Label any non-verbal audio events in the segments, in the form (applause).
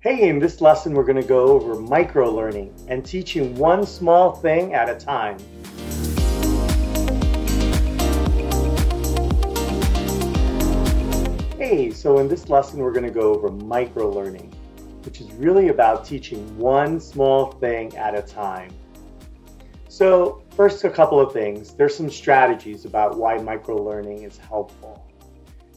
Hey, in this lesson, we're going to go over micro learning and teaching one small thing at a time. Hey, so in this lesson, we're going to go over micro learning, which is really about teaching one small thing at a time. So, first, a couple of things. There's some strategies about why micro learning is helpful.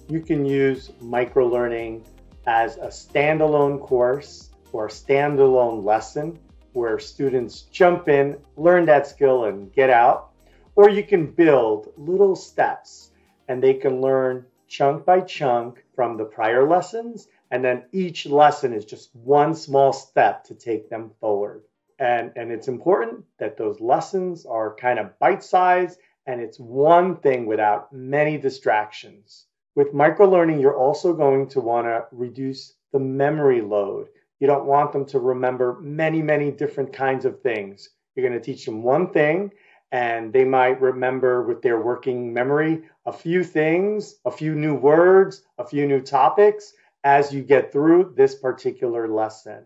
You can use micro learning as a standalone course or standalone lesson where students jump in, learn that skill, and get out. Or you can build little steps and they can learn chunk by chunk from the prior lessons. And then each lesson is just one small step to take them forward. And, and it's important that those lessons are kind of bite sized and it's one thing without many distractions. With microlearning, you're also going to want to reduce the memory load. You don't want them to remember many, many different kinds of things. You're going to teach them one thing, and they might remember with their working memory a few things, a few new words, a few new topics as you get through this particular lesson.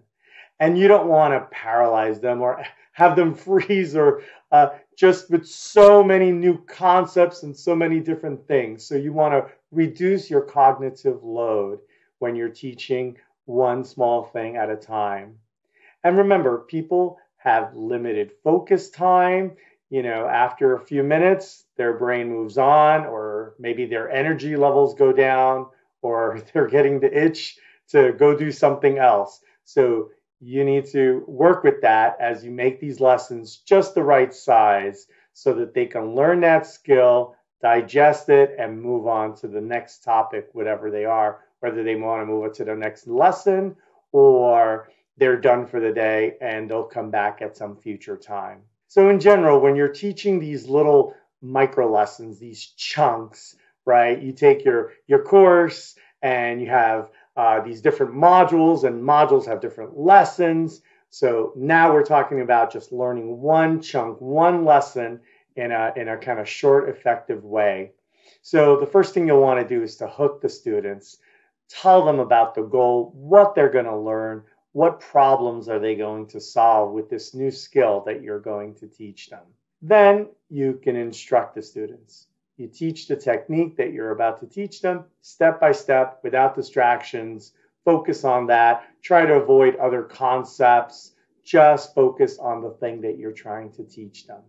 And you don't want to paralyze them or (laughs) have them (laughs) freeze or uh, just with so many new concepts and so many different things. So you want to reduce your cognitive load when you're teaching one small thing at a time. And remember, people have limited focus time. You know, after a few minutes, their brain moves on, or maybe their energy levels go down, or (laughs) they're getting the itch to go do something else. So you need to work with that as you make these lessons just the right size so that they can learn that skill, digest it, and move on to the next topic, whatever they are, whether they want to move it to the next lesson or they're done for the day and they'll come back at some future time. So, in general, when you're teaching these little micro lessons, these chunks, right? You take your your course and you have uh, these different modules, and modules have different lessons. So now we're talking about just learning one chunk, one lesson in a, in a kind of short, effective way. So the first thing you'll want to do is to hook the students, tell them about the goal, what they're going to learn, what problems are they going to solve with this new skill that you're going to teach them. Then you can instruct the students. You teach the technique that you're about to teach them step by step without distractions. Focus on that. Try to avoid other concepts. Just focus on the thing that you're trying to teach them.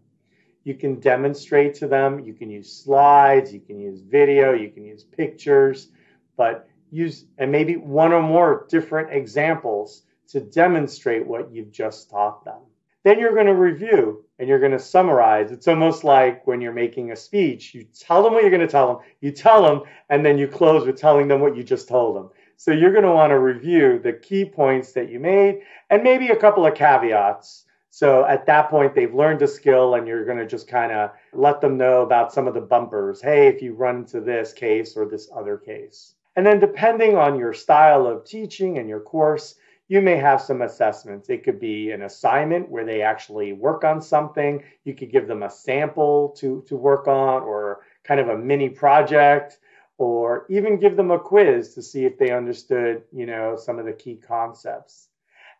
You can demonstrate to them. You can use slides. You can use video. You can use pictures. But use, and maybe one or more different examples to demonstrate what you've just taught them. Then you're going to review and you're going to summarize. It's almost like when you're making a speech. You tell them what you're going to tell them, you tell them, and then you close with telling them what you just told them. So you're going to want to review the key points that you made and maybe a couple of caveats. So at that point, they've learned a skill and you're going to just kind of let them know about some of the bumpers. Hey, if you run into this case or this other case. And then depending on your style of teaching and your course, you may have some assessments. It could be an assignment where they actually work on something. You could give them a sample to, to work on, or kind of a mini project, or even give them a quiz to see if they understood, you know, some of the key concepts.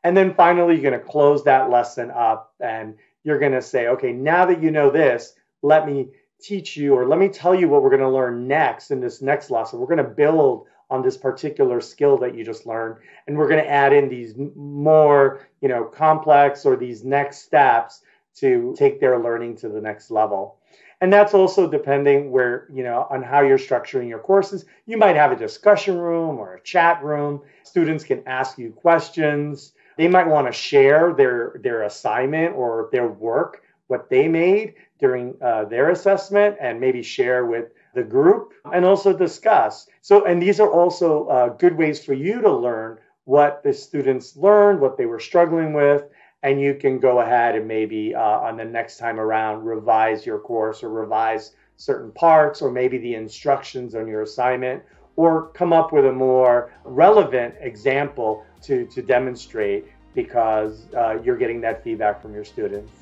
And then finally, you're going to close that lesson up and you're going to say, okay, now that you know this, let me teach you or let me tell you what we're going to learn next in this next lesson. We're going to build on this particular skill that you just learned. And we're going to add in these more you know complex or these next steps to take their learning to the next level. And that's also depending where you know on how you're structuring your courses. You might have a discussion room or a chat room. Students can ask you questions they might want to share their their assignment or their work what they made during uh, their assessment and maybe share with the group and also discuss. So, and these are also uh, good ways for you to learn what the students learned, what they were struggling with, and you can go ahead and maybe uh, on the next time around revise your course or revise certain parts or maybe the instructions on your assignment or come up with a more relevant example to, to demonstrate because uh, you're getting that feedback from your students.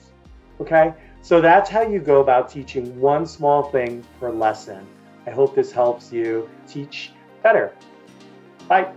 Okay, so that's how you go about teaching one small thing per lesson. I hope this helps you teach better. Bye.